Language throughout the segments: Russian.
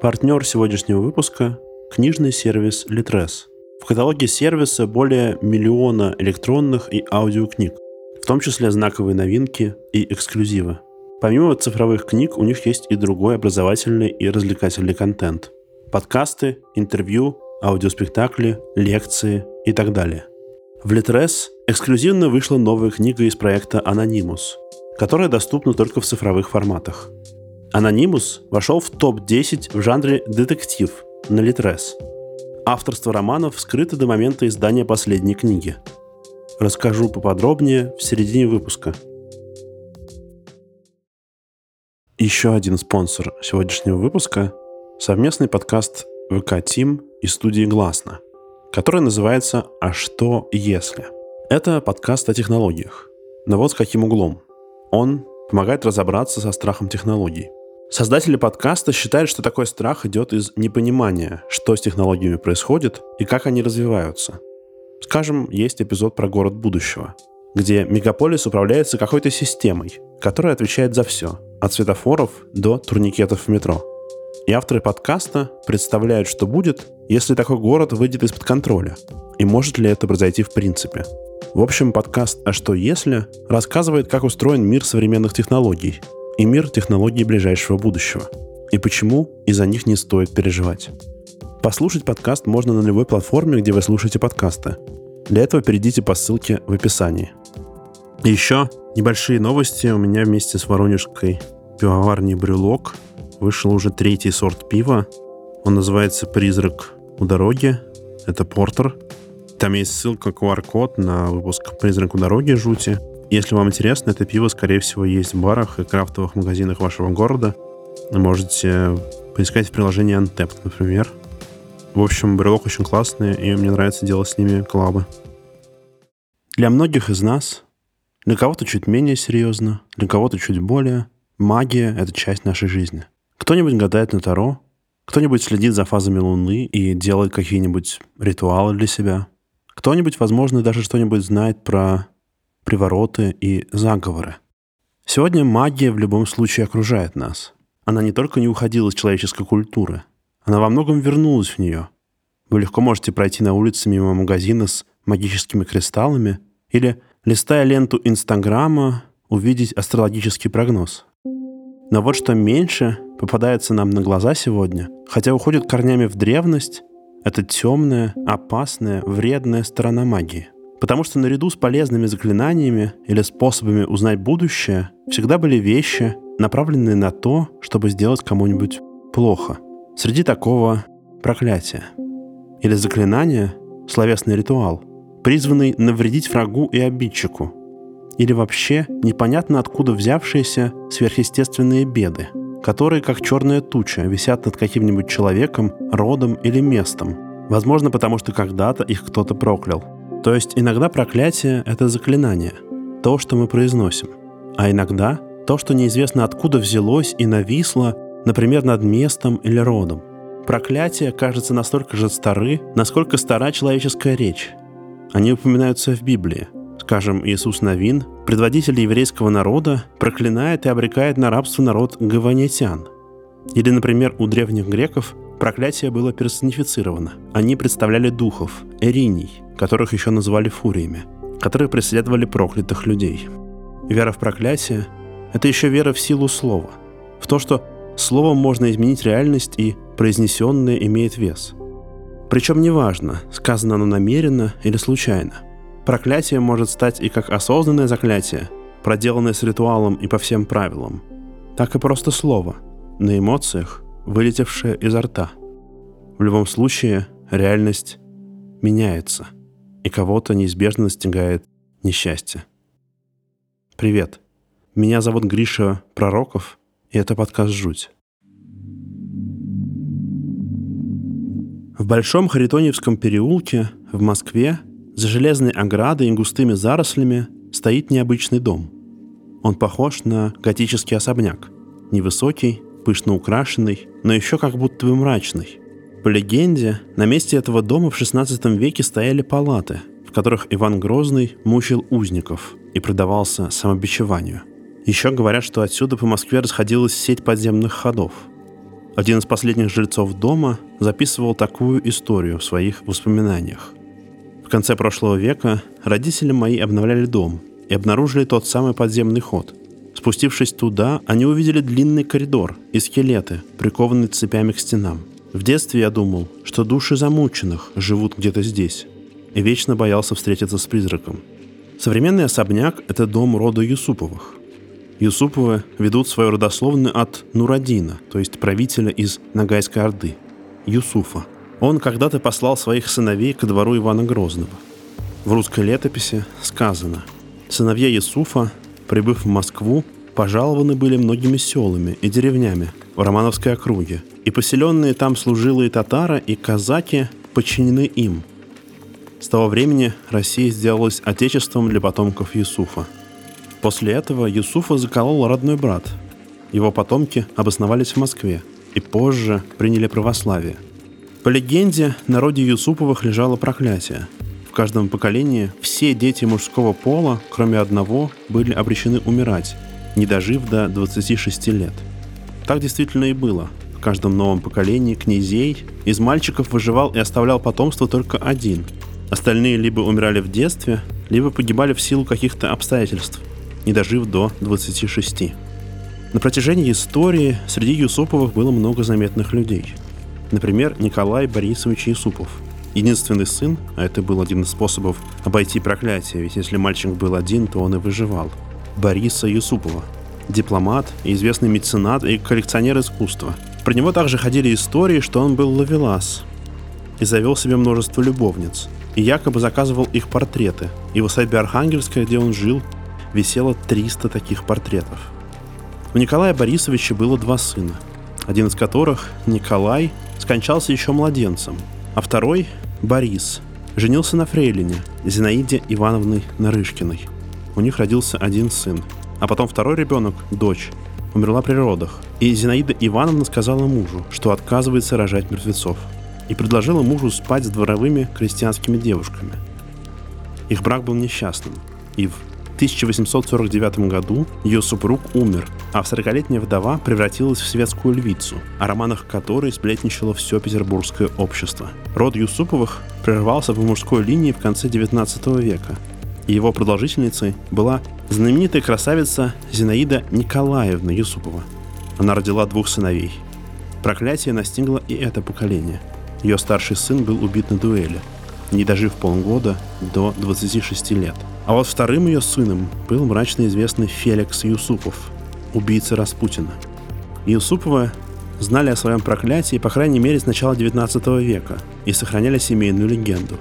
Партнер сегодняшнего выпуска – книжный сервис Litres. В каталоге сервиса более миллиона электронных и аудиокниг, в том числе знаковые новинки и эксклюзивы. Помимо цифровых книг, у них есть и другой образовательный и развлекательный контент. Подкасты, интервью, аудиоспектакли, лекции и так далее. В Litres эксклюзивно вышла новая книга из проекта Anonymous, которая доступна только в цифровых форматах – Анонимус вошел в топ-10 в жанре детектив на Литрес. Авторство романов скрыто до момента издания последней книги. Расскажу поподробнее в середине выпуска. Еще один спонсор сегодняшнего выпуска – совместный подкаст ВК Тим и студии Гласно, который называется «А что если?». Это подкаст о технологиях. Но вот с каким углом. Он помогает разобраться со страхом технологий. Создатели подкаста считают, что такой страх идет из непонимания, что с технологиями происходит и как они развиваются. Скажем, есть эпизод про город будущего, где мегаполис управляется какой-то системой, которая отвечает за все, от светофоров до турникетов в метро. И авторы подкаста представляют, что будет, если такой город выйдет из-под контроля, и может ли это произойти в принципе. В общем, подкаст «А что если» рассказывает, как устроен мир современных технологий – и мир технологий ближайшего будущего. И почему из-за них не стоит переживать. Послушать подкаст можно на любой платформе, где вы слушаете подкасты. Для этого перейдите по ссылке в описании. И еще небольшие новости. У меня вместе с воронежской пивоварней «Брюлок» вышел уже третий сорт пива. Он называется «Призрак у дороги». Это портер. Там есть ссылка, QR-код на выпуск «Призрак у дороги» жути. Если вам интересно, это пиво, скорее всего, есть в барах и крафтовых магазинах вашего города. Можете поискать в приложении Untapped, например. В общем, брелок очень классный, и мне нравится делать с ними коллабы. Для многих из нас, для кого-то чуть менее серьезно, для кого-то чуть более, магия — это часть нашей жизни. Кто-нибудь гадает на Таро, кто-нибудь следит за фазами Луны и делает какие-нибудь ритуалы для себя. Кто-нибудь, возможно, даже что-нибудь знает про привороты и заговоры. Сегодня магия в любом случае окружает нас. Она не только не уходила из человеческой культуры, она во многом вернулась в нее. Вы легко можете пройти на улице мимо магазина с магическими кристаллами или, листая ленту Инстаграма, увидеть астрологический прогноз. Но вот что меньше попадается нам на глаза сегодня, хотя уходит корнями в древность, это темная, опасная, вредная сторона магии – Потому что наряду с полезными заклинаниями или способами узнать будущее всегда были вещи, направленные на то, чтобы сделать кому-нибудь плохо. Среди такого проклятия. Или заклинание, словесный ритуал, призванный навредить врагу и обидчику. Или вообще непонятно откуда взявшиеся сверхъестественные беды, которые, как черная туча, висят над каким-нибудь человеком, родом или местом. Возможно, потому что когда-то их кто-то проклял – то есть иногда проклятие — это заклинание, то, что мы произносим. А иногда то, что неизвестно откуда взялось и нависло, например, над местом или родом. Проклятия кажутся настолько же стары, насколько стара человеческая речь. Они упоминаются в Библии. Скажем, Иисус Навин, предводитель еврейского народа, проклинает и обрекает на рабство народ гаванетян. Или, например, у древних греков проклятие было персонифицировано. Они представляли духов, эриней, которых еще называли фуриями, которые преследовали проклятых людей. Вера в проклятие – это еще вера в силу слова, в то, что словом можно изменить реальность и произнесенное имеет вес. Причем неважно, сказано оно намеренно или случайно. Проклятие может стать и как осознанное заклятие, проделанное с ритуалом и по всем правилам, так и просто слово, на эмоциях, вылетевшее изо рта. В любом случае, реальность меняется – и кого-то неизбежно настигает несчастье. Привет, меня зовут Гриша Пророков, и это подкаст «Жуть». В Большом Харитоньевском переулке в Москве за железной оградой и густыми зарослями стоит необычный дом. Он похож на готический особняк. Невысокий, пышно украшенный, но еще как будто бы мрачный – по легенде, на месте этого дома в XVI веке стояли палаты, в которых Иван Грозный мучил узников и предавался самобичеванию. Еще говорят, что отсюда по Москве расходилась сеть подземных ходов. один из последних жильцов дома, записывал такую историю в своих воспоминаниях. В конце прошлого века родители мои обновляли дом и обнаружили тот самый подземный ход. Спустившись туда, они увидели длинный коридор и скелеты, прикованные цепями к стенам. В детстве я думал, что души замученных живут где-то здесь, и вечно боялся встретиться с призраком. Современный особняк – это дом рода Юсуповых. Юсуповы ведут свою родословную от Нурадина, то есть правителя из Нагайской Орды, Юсуфа. Он когда-то послал своих сыновей ко двору Ивана Грозного. В русской летописи сказано «Сыновья Юсуфа, прибыв в Москву, пожалованы были многими селами и деревнями в Романовской округе, и поселенные там служилые татары и казаки подчинены им – с того времени Россия сделалась отечеством для потомков Юсуфа. После этого Юсуфа заколол родной брат. Его потомки обосновались в Москве и позже приняли православие. По легенде, на роде Юсуповых лежало проклятие. В каждом поколении все дети мужского пола, кроме одного, были обречены умирать, не дожив до 26 лет. Так действительно и было. В каждом новом поколении князей из мальчиков выживал и оставлял потомство только один – Остальные либо умирали в детстве, либо погибали в силу каких-то обстоятельств, не дожив до 26. На протяжении истории среди Юсуповых было много заметных людей. Например, Николай Борисович Юсупов. Единственный сын, а это был один из способов обойти проклятие, ведь если мальчик был один, то он и выживал. Бориса Юсупова. Дипломат, известный меценат и коллекционер искусства. Про него также ходили истории, что он был ловелас и завел себе множество любовниц – и якобы заказывал их портреты. И в усадьбе Архангельская, где он жил, висело 300 таких портретов. У Николая Борисовича было два сына, один из которых, Николай, скончался еще младенцем, а второй, Борис, женился на фрейлине Зинаиде Ивановны Нарышкиной. У них родился один сын, а потом второй ребенок, дочь, умерла при родах. И Зинаида Ивановна сказала мужу, что отказывается рожать мертвецов – и предложила мужу спать с дворовыми крестьянскими девушками. Их брак был несчастным, и в 1849 году ее супруг умер, а 40-летняя вдова превратилась в светскую львицу, о романах которой сплетничало все петербургское общество. Род Юсуповых прервался по мужской линии в конце 19 века, и его продолжительницей была знаменитая красавица Зинаида Николаевна Юсупова. Она родила двух сыновей. Проклятие настигло и это поколение – ее старший сын был убит на дуэли, не дожив полгода до 26 лет. А вот вторым ее сыном был мрачно известный Феликс Юсупов, убийца Распутина. Юсуповы знали о своем проклятии, по крайней мере, с начала 19 века и сохраняли семейную легенду.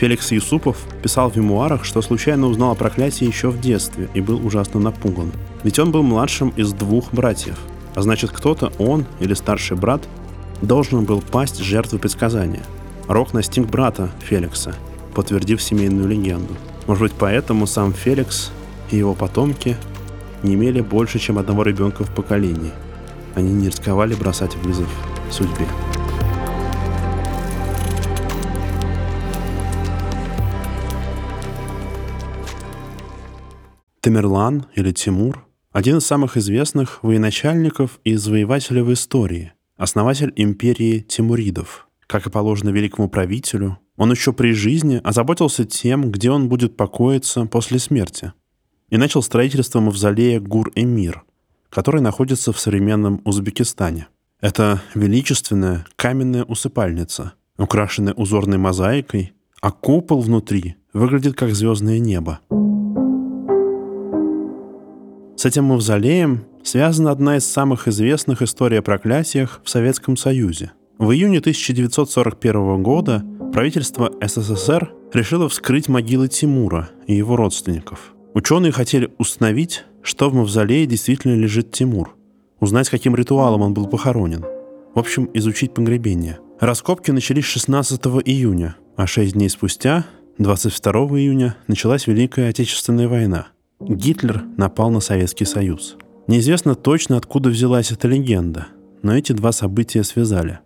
Феликс Юсупов писал в мемуарах, что случайно узнал о проклятии еще в детстве и был ужасно напуган. Ведь он был младшим из двух братьев, а значит кто-то, он или старший брат, должен был пасть жертвой предсказания. Рок настиг брата Феликса, подтвердив семейную легенду. Может быть, поэтому сам Феликс и его потомки не имели больше, чем одного ребенка в поколении. Они не рисковали бросать вызов судьбе. Тамерлан или Тимур – один из самых известных военачальников и завоевателей в истории – основатель империи Тимуридов. Как и положено великому правителю, он еще при жизни озаботился тем, где он будет покоиться после смерти, и начал строительство мавзолея Гур-Эмир, который находится в современном Узбекистане. Это величественная каменная усыпальница, украшенная узорной мозаикой, а купол внутри выглядит как звездное небо. С этим мавзолеем связана одна из самых известных историй о проклятиях в Советском Союзе. В июне 1941 года правительство СССР решило вскрыть могилы Тимура и его родственников. Ученые хотели установить, что в мавзолее действительно лежит Тимур, узнать, каким ритуалом он был похоронен. В общем, изучить погребение. Раскопки начались 16 июня, а шесть дней спустя, 22 июня, началась Великая Отечественная война – Гитлер напал на Советский Союз. Неизвестно точно, откуда взялась эта легенда, но эти два события связали.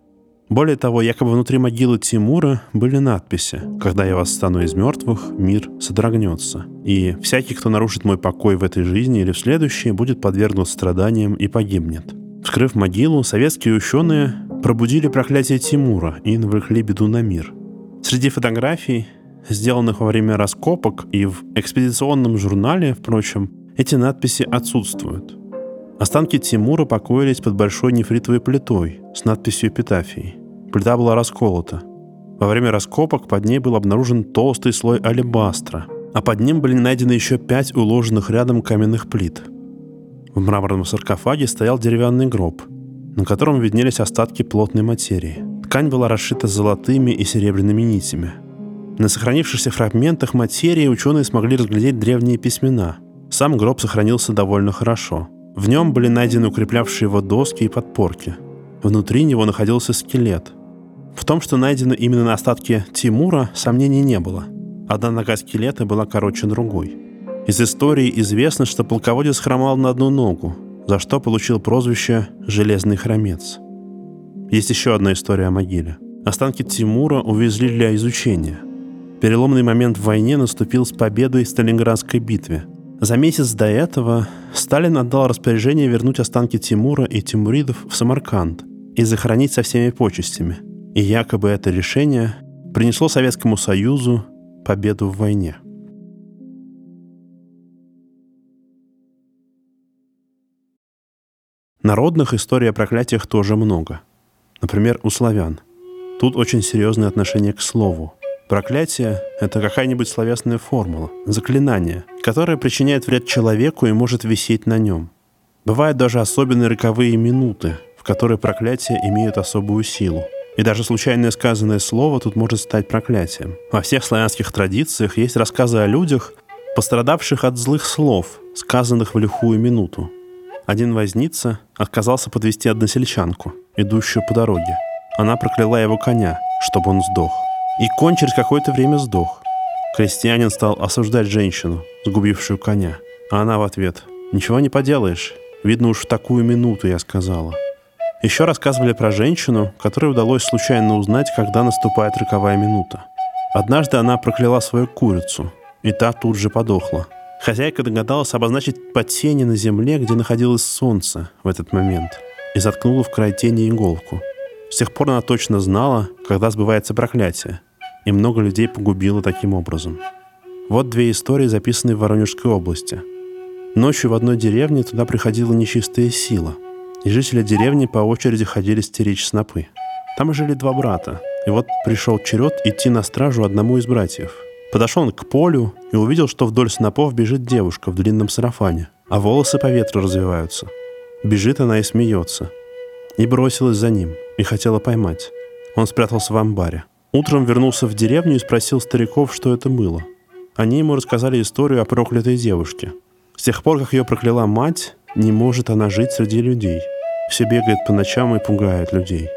Более того, якобы внутри могилы Тимура были надписи «Когда я восстану из мертвых, мир содрогнется». И «Всякий, кто нарушит мой покой в этой жизни или в следующей, будет подвергнут страданиям и погибнет». Вскрыв могилу, советские ученые пробудили проклятие Тимура и навлекли беду на мир. Среди фотографий, сделанных во время раскопок и в экспедиционном журнале, впрочем, эти надписи отсутствуют. Останки Тимура покоились под большой нефритовой плитой с надписью эпитафии. Плита была расколота. Во время раскопок под ней был обнаружен толстый слой алебастра, а под ним были найдены еще пять уложенных рядом каменных плит. В мраморном саркофаге стоял деревянный гроб, на котором виднелись остатки плотной материи. Ткань была расшита золотыми и серебряными нитями. На сохранившихся фрагментах материи ученые смогли разглядеть древние письмена. Сам гроб сохранился довольно хорошо. В нем были найдены укреплявшие его доски и подпорки. Внутри него находился скелет. В том, что найдены именно на остатке Тимура, сомнений не было – Одна нога скелета была короче другой. Из истории известно, что полководец хромал на одну ногу, за что получил прозвище «Железный хромец». Есть еще одна история о могиле. Останки Тимура увезли для изучения. Переломный момент в войне наступил с победой в Сталинградской битве. За месяц до этого Сталин отдал распоряжение вернуть останки Тимура и тимуридов в Самарканд и захоронить со всеми почестями. И якобы это решение принесло Советскому Союзу победу в войне. Народных историй о проклятиях тоже много. Например, у славян. Тут очень серьезное отношение к слову. Проклятие — это какая-нибудь словесная формула, заклинание, которое причиняет вред человеку и может висеть на нем. Бывают даже особенные роковые минуты, в которые проклятия имеют особую силу — и даже случайное сказанное слово тут может стать проклятием. Во всех славянских традициях есть рассказы о людях, пострадавших от злых слов, сказанных в лихую минуту. Один возница отказался подвести односельчанку, идущую по дороге. Она прокляла его коня, чтобы он сдох. И конь через какое-то время сдох. Крестьянин стал осуждать женщину, сгубившую коня. А она в ответ «Ничего не поделаешь. Видно уж в такую минуту я сказала». Еще рассказывали про женщину, которой удалось случайно узнать, когда наступает роковая минута. Однажды она прокляла свою курицу, и та тут же подохла. Хозяйка догадалась обозначить по тени на земле, где находилось солнце в этот момент, и заткнула в край тени иголку. С тех пор она точно знала, когда сбывается проклятие, и много людей погубила таким образом. Вот две истории, записанные в Воронежской области. Ночью в одной деревне туда приходила нечистая сила – и жители деревни по очереди ходили стеречь снопы. Там жили два брата, и вот пришел черед идти на стражу одному из братьев. Подошел он к полю и увидел, что вдоль снопов бежит девушка в длинном сарафане, а волосы по ветру развиваются. Бежит она и смеется. И бросилась за ним, и хотела поймать. Он спрятался в амбаре. Утром вернулся в деревню и спросил стариков, что это было. Они ему рассказали историю о проклятой девушке. С тех пор, как ее прокляла мать, не может она жить среди людей – все бегает по ночам и пугает людей.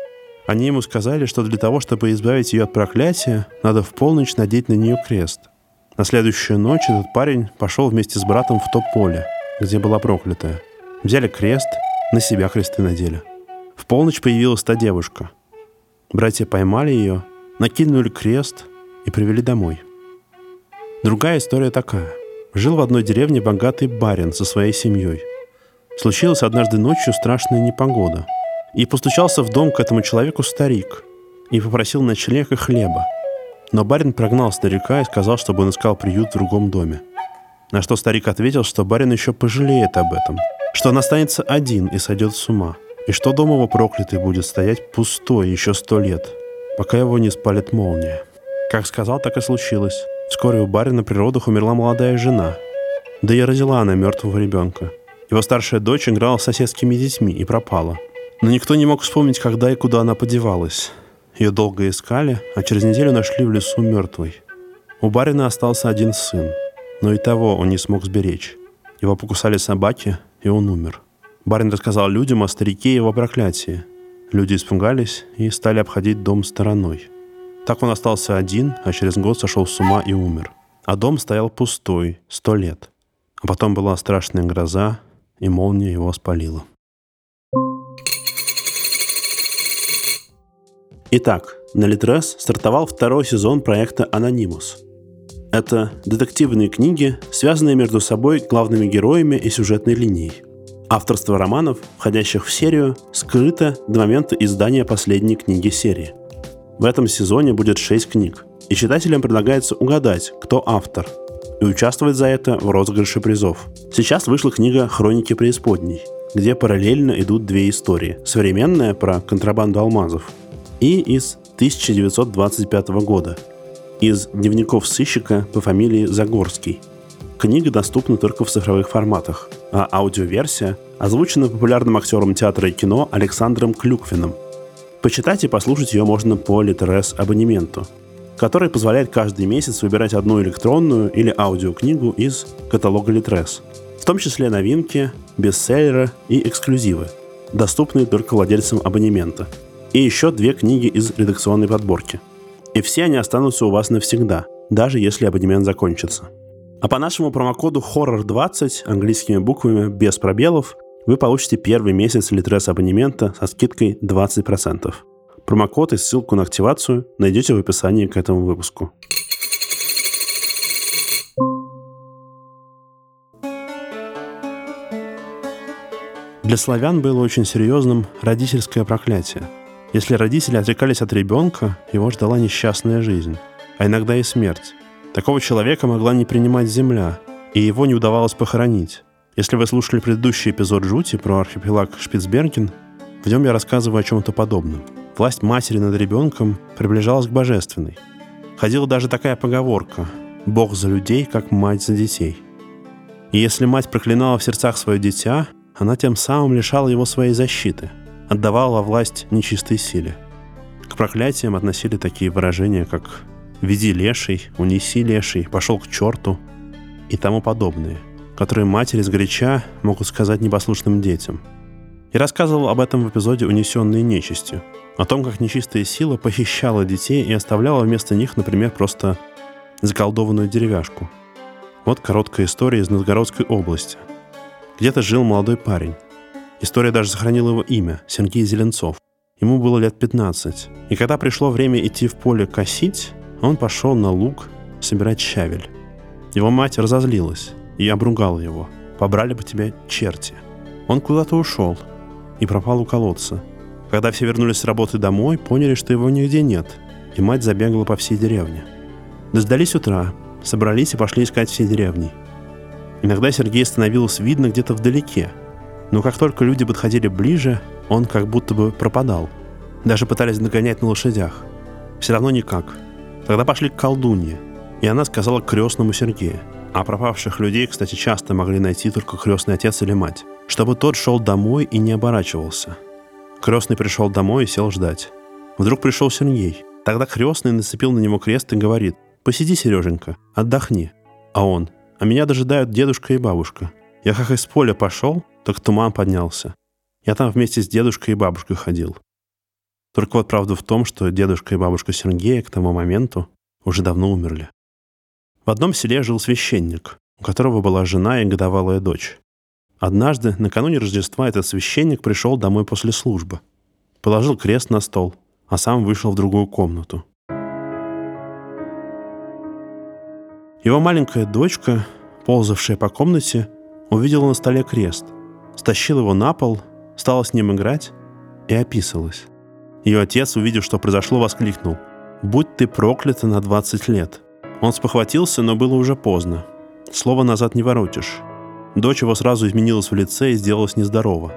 Они ему сказали, что для того, чтобы избавить ее от проклятия, надо в полночь надеть на нее крест. На следующую ночь этот парень пошел вместе с братом в то поле, где была проклятая. Взяли крест, на себя кресты надели. В полночь появилась та девушка. Братья поймали ее, накинули крест и привели домой. Другая история такая. Жил в одной деревне богатый барин со своей семьей – Случилась однажды ночью страшная непогода. И постучался в дом к этому человеку старик и попросил ночлег и хлеба. Но барин прогнал старика и сказал, чтобы он искал приют в другом доме. На что старик ответил, что барин еще пожалеет об этом, что он останется один и сойдет с ума, и что дом его проклятый будет стоять пустой еще сто лет, пока его не спалит молния. Как сказал, так и случилось. Вскоре у барина при родах умерла молодая жена, да и родила она мертвого ребенка. Его старшая дочь играла с соседскими детьми и пропала. Но никто не мог вспомнить, когда и куда она подевалась. Ее долго искали, а через неделю нашли в лесу мертвой. У барина остался один сын, но и того он не смог сберечь. Его покусали собаки, и он умер. Барин рассказал людям о старике и его проклятии. Люди испугались и стали обходить дом стороной. Так он остался один, а через год сошел с ума и умер. А дом стоял пустой, сто лет. А потом была страшная гроза, и молния его спалила. Итак, на Литрес стартовал второй сезон проекта «Анонимус». Это детективные книги, связанные между собой главными героями и сюжетной линией. Авторство романов, входящих в серию, скрыто до момента издания последней книги серии. В этом сезоне будет 6 книг, и читателям предлагается угадать, кто автор, и участвовать за это в розыгрыше призов. Сейчас вышла книга «Хроники преисподней», где параллельно идут две истории. Современная про контрабанду алмазов и из 1925 года, из дневников сыщика по фамилии Загорский. Книга доступна только в цифровых форматах, аудиоверсия озвучена популярным актером театра и кино Александром Клюквиным. Почитать и послушать ее можно по Литерес абонементу, который позволяет каждый месяц выбирать одну электронную или аудиокнигу из каталога Литрес, в том числе новинки, бестселлеры и эксклюзивы, доступные только владельцам абонемента, и еще две книги из редакционной подборки. И все они останутся у вас навсегда, даже если абонемент закончится. А по нашему промокоду HORROR20 английскими буквами без пробелов вы получите первый месяц Литрес абонемента со скидкой 20%. Промокод и ссылку на активацию найдете в описании к этому выпуску. Для славян было очень серьезным родительское проклятие. Если родители отрекались от ребенка, его ждала несчастная жизнь, а иногда и смерть. Такого человека могла не принимать земля, и его не удавалось похоронить. Если вы слушали предыдущий эпизод «Жути» про архипелаг Шпицберген, в нем я рассказываю о чем-то подобном. Власть матери над ребенком приближалась к божественной. Ходила даже такая поговорка «Бог за людей, как мать за детей». И если мать проклинала в сердцах свое дитя, она тем самым лишала его своей защиты, отдавала власть нечистой силе. К проклятиям относили такие выражения, как «веди леший», «унеси леший», «пошел к черту» и тому подобные, которые матери сгоряча могут сказать непослушным детям. И рассказывал об этом в эпизоде «Унесенные нечистью», о том, как нечистая сила похищала детей и оставляла вместо них, например, просто заколдованную деревяшку. Вот короткая история из Новгородской области. Где-то жил молодой парень. История даже сохранила его имя – Сергей Зеленцов. Ему было лет 15. И когда пришло время идти в поле косить, он пошел на луг собирать щавель. Его мать разозлилась и обругала его. «Побрали бы тебя черти». Он куда-то ушел и пропал у колодца. Когда все вернулись с работы домой, поняли, что его нигде нет, и мать забегала по всей деревне. Дождались утра, собрались и пошли искать все деревни. Иногда Сергея становилось видно где-то вдалеке, но как только люди подходили ближе, он как будто бы пропадал. Даже пытались догонять на лошадях. Все равно никак – Тогда пошли к колдунье, и она сказала крестному Сергею. А пропавших людей, кстати, часто могли найти только крестный отец или мать, чтобы тот шел домой и не оборачивался. Крестный пришел домой и сел ждать. Вдруг пришел Сергей. Тогда крестный нацепил на него крест и говорит, «Посиди, Сереженька, отдохни». А он, «А меня дожидают дедушка и бабушка. Я как из поля пошел, так туман поднялся. Я там вместе с дедушкой и бабушкой ходил. Только вот правда в том, что дедушка и бабушка Сергея к тому моменту уже давно умерли. В одном селе жил священник, у которого была жена и годовалая дочь. Однажды, накануне Рождества, этот священник пришел домой после службы. Положил крест на стол, а сам вышел в другую комнату. Его маленькая дочка, ползавшая по комнате, увидела на столе крест, стащила его на пол, стала с ним играть и описалась. Ее отец, увидев, что произошло, воскликнул. «Будь ты проклята на 20 лет!» Он спохватился, но было уже поздно. Слово назад не воротишь. Дочь его сразу изменилась в лице и сделалась нездорова.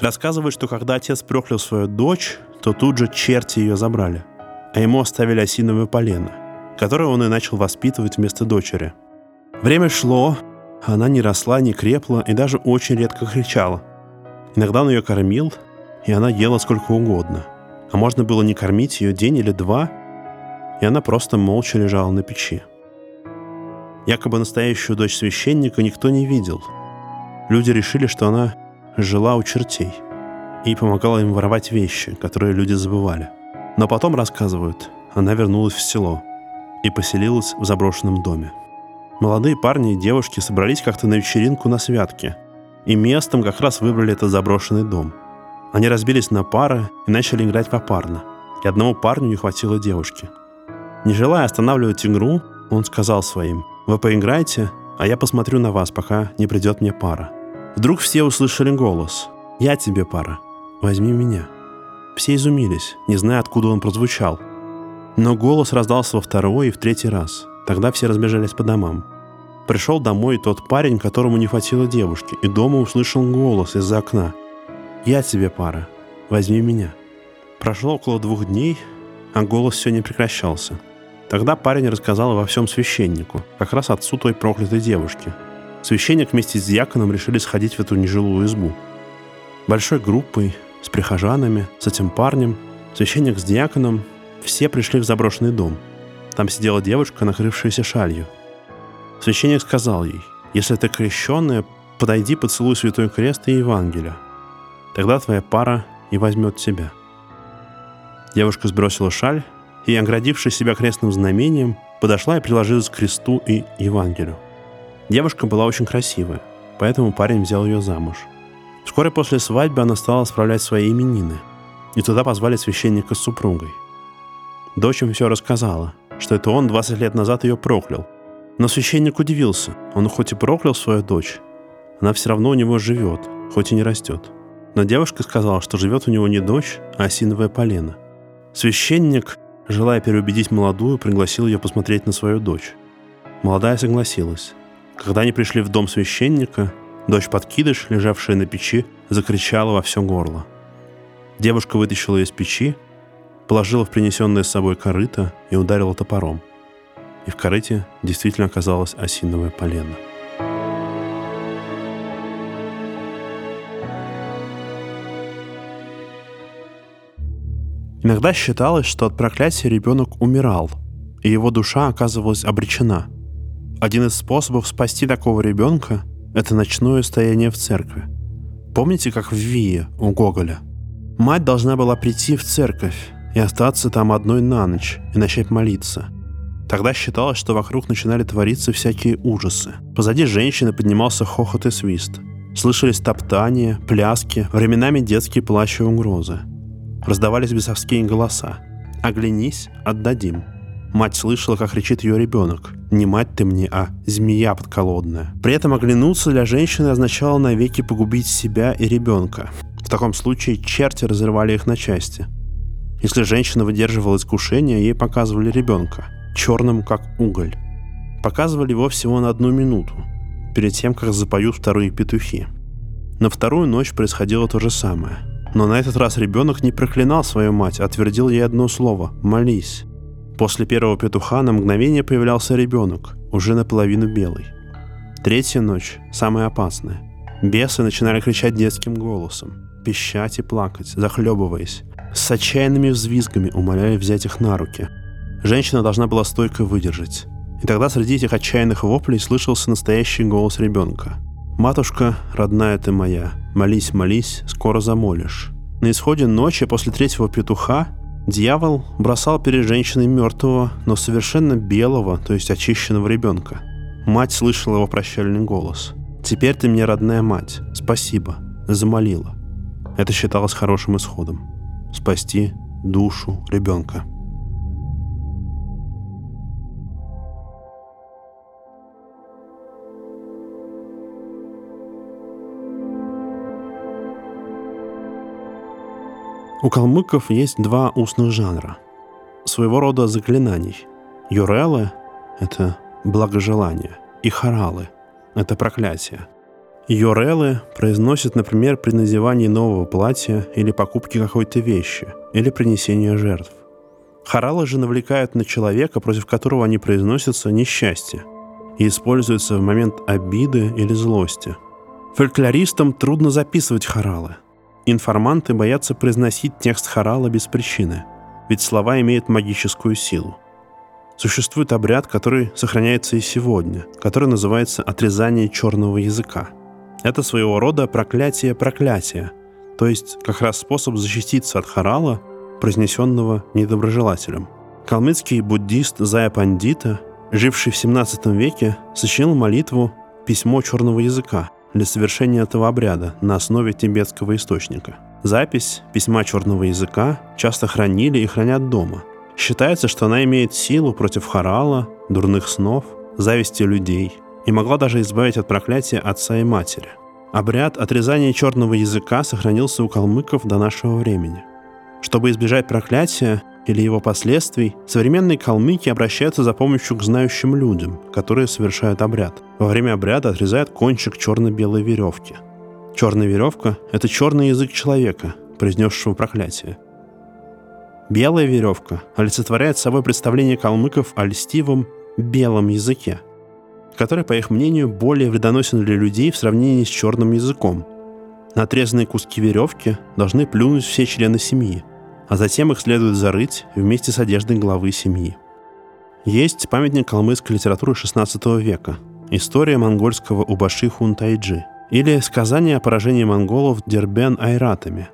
Рассказывает, что когда отец проклял свою дочь, то тут же черти ее забрали, а ему оставили осиновое полено, которое он и начал воспитывать вместо дочери. Время шло, она не росла, не крепла и даже очень редко кричала. Иногда он ее кормил, и она ела сколько угодно – а можно было не кормить ее день или два, и она просто молча лежала на печи. Якобы настоящую дочь священника никто не видел. Люди решили, что она жила у чертей и помогала им воровать вещи, которые люди забывали. Но потом, рассказывают, она вернулась в село и поселилась в заброшенном доме. Молодые парни и девушки собрались как-то на вечеринку на святке, и местом как раз выбрали этот заброшенный дом – они разбились на пары и начали играть попарно, и одному парню не хватило девушки. Не желая останавливать игру, он сказал своим, «Вы поиграйте, а я посмотрю на вас, пока не придет мне пара». Вдруг все услышали голос. «Я тебе пара, возьми меня». Все изумились, не зная, откуда он прозвучал. Но голос раздался во второй и в третий раз. Тогда все разбежались по домам. Пришел домой тот парень, которому не хватило девушки, и дома услышал голос из-за окна. «Я тебе пара, возьми меня». Прошло около двух дней, а голос все не прекращался. Тогда парень рассказал обо всем священнику, как раз отцу той проклятой девушки. Священник вместе с диаконом решили сходить в эту нежилую избу. Большой группой, с прихожанами, с этим парнем, священник с диаконом, все пришли в заброшенный дом. Там сидела девушка, накрывшаяся шалью. Священник сказал ей, если ты крещенная, подойди, поцелуй Святой Крест и Евангелие. Тогда твоя пара и возьмет тебя. Девушка сбросила шаль и, оградившись себя крестным знамением, подошла и приложилась к кресту и Евангелию. Девушка была очень красивая, поэтому парень взял ее замуж. Вскоре после свадьбы она стала справлять свои именины, и туда позвали священника с супругой. Дочь им все рассказала, что это он 20 лет назад ее проклял. Но священник удивился, он хоть и проклял свою дочь, она все равно у него живет, хоть и не растет. Но девушка сказала, что живет у него не дочь, а осиновое полено. Священник, желая переубедить молодую, пригласил ее посмотреть на свою дочь. Молодая согласилась. Когда они пришли в дом священника, дочь подкидыш, лежавшая на печи, закричала во все горло. Девушка вытащила ее из печи, положила в принесенное с собой корыто и ударила топором. И в корыте действительно оказалось осиновое полено. Иногда считалось, что от проклятия ребенок умирал, и его душа оказывалась обречена. Один из способов спасти такого ребенка – это ночное стояние в церкви. Помните, как в Вие у Гоголя? Мать должна была прийти в церковь и остаться там одной на ночь и начать молиться. Тогда считалось, что вокруг начинали твориться всякие ужасы. Позади женщины поднимался хохот и свист. Слышались топтания, пляски, временами детские плачи и угрозы – Раздавались бесовские голоса. «Оглянись, отдадим». Мать слышала, как кричит ее ребенок. Не мать ты мне, а змея подколодная. При этом оглянуться для женщины означало навеки погубить себя и ребенка. В таком случае черти разрывали их на части. Если женщина выдерживала искушение, ей показывали ребенка, черным как уголь. Показывали его всего на одну минуту, перед тем, как запоют вторые петухи. На вторую ночь происходило то же самое – но на этот раз ребенок не проклинал свою мать, а твердил ей одно слово – «молись». После первого петуха на мгновение появлялся ребенок, уже наполовину белый. Третья ночь – самая опасная. Бесы начинали кричать детским голосом, пищать и плакать, захлебываясь. С отчаянными взвизгами умоляли взять их на руки. Женщина должна была стойко выдержать. И тогда среди этих отчаянных воплей слышался настоящий голос ребенка. «Матушка, родная ты моя, молись, молись, скоро замолишь». На исходе ночи после третьего петуха дьявол бросал перед женщиной мертвого, но совершенно белого, то есть очищенного ребенка. Мать слышала его прощальный голос. «Теперь ты мне родная мать. Спасибо». Замолила. Это считалось хорошим исходом. Спасти душу ребенка. У калмыков есть два устных жанра, своего рода заклинаний. Юрелы — это благожелание, и харалы — это проклятие. Юрелы произносят, например, при надевании нового платья или покупке какой-то вещи, или принесении жертв. Харалы же навлекают на человека, против которого они произносятся, несчастье и используются в момент обиды или злости. Фольклористам трудно записывать хоралы, Информанты боятся произносить текст хорала без причины, ведь слова имеют магическую силу. Существует обряд, который сохраняется и сегодня, который называется отрезание черного языка. Это своего рода проклятие проклятия, то есть как раз способ защититься от хорала, произнесенного недоброжелателем. Калмыцкий буддист Зая Пандита, живший в 17 веке, сочинил молитву «Письмо черного языка», для совершения этого обряда на основе тибетского источника. Запись письма черного языка часто хранили и хранят дома. Считается, что она имеет силу против хорала, дурных снов, зависти людей и могла даже избавить от проклятия отца и матери. Обряд отрезания черного языка сохранился у калмыков до нашего времени. Чтобы избежать проклятия или его последствий, современные калмыки обращаются за помощью к знающим людям, которые совершают обряд. Во время обряда отрезают кончик черно-белой веревки. Черная веревка – это черный язык человека, произнесшего проклятие. Белая веревка олицетворяет собой представление калмыков о льстивом белом языке – который, по их мнению, более вредоносен для людей в сравнении с черным языком. На отрезанные куски веревки должны плюнуть все члены семьи, а затем их следует зарыть вместе с одеждой главы семьи. Есть памятник калмыцкой литературы XVI века «История монгольского Убаши Хунтайджи» или «Сказание о поражении монголов Дербен Айратами».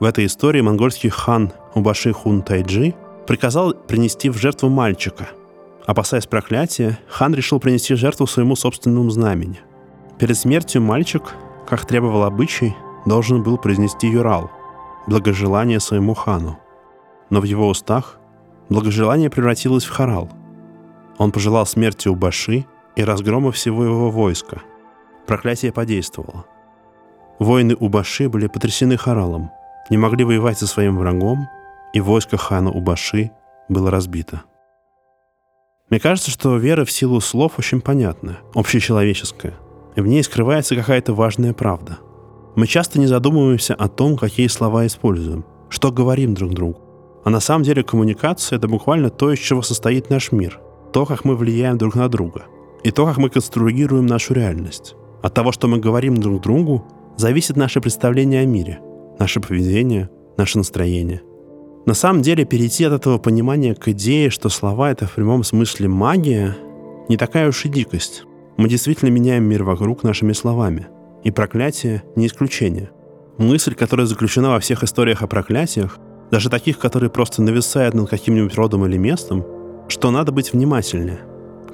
В этой истории монгольский хан Убаши Хунтайджи приказал принести в жертву мальчика – Опасаясь проклятия, хан решил принести жертву своему собственному знамени. Перед смертью мальчик, как требовал обычай, должен был произнести юрал – благожелание своему хану. Но в его устах благожелание превратилось в харал. Он пожелал смерти у Баши и разгрома всего его войска. Проклятие подействовало. Воины Убаши были потрясены харалом, не могли воевать со своим врагом, и войско хана Убаши было разбито. Мне кажется, что вера в силу слов очень понятна, общечеловеческая. И в ней скрывается какая-то важная правда. Мы часто не задумываемся о том, какие слова используем, что говорим друг другу. А на самом деле коммуникация — это буквально то, из чего состоит наш мир. То, как мы влияем друг на друга. И то, как мы конструируем нашу реальность. От того, что мы говорим друг другу, зависит наше представление о мире, наше поведение, наше настроение — на самом деле перейти от этого понимания к идее, что слова — это в прямом смысле магия, не такая уж и дикость. Мы действительно меняем мир вокруг нашими словами. И проклятие — не исключение. Мысль, которая заключена во всех историях о проклятиях, даже таких, которые просто нависают над каким-нибудь родом или местом, что надо быть внимательнее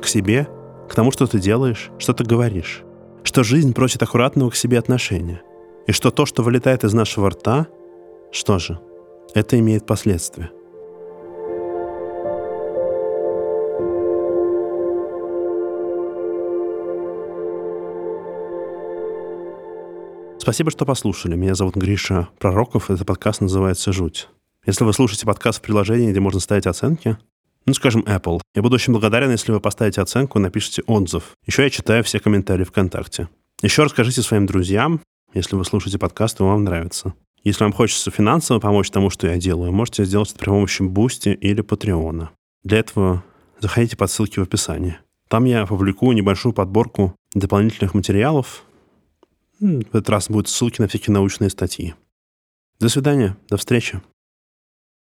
к себе, к тому, что ты делаешь, что ты говоришь, что жизнь просит аккуратного к себе отношения, и что то, что вылетает из нашего рта, что же — это имеет последствия. Спасибо, что послушали. Меня зовут Гриша Пророков. Этот подкаст называется «Жуть». Если вы слушаете подкаст в приложении, где можно ставить оценки, ну, скажем, Apple, я буду очень благодарен, если вы поставите оценку и напишите отзыв. Еще я читаю все комментарии ВКонтакте. Еще расскажите своим друзьям, если вы слушаете подкаст и вам нравится. Если вам хочется финансово помочь тому, что я делаю, можете сделать это при помощи Boosty или Patreon а. Для этого заходите по ссылке в описании. Там я опубликую небольшую подборку дополнительных материалов. В этот раз будут ссылки на всякие научные статьи. До свидания, до встречи.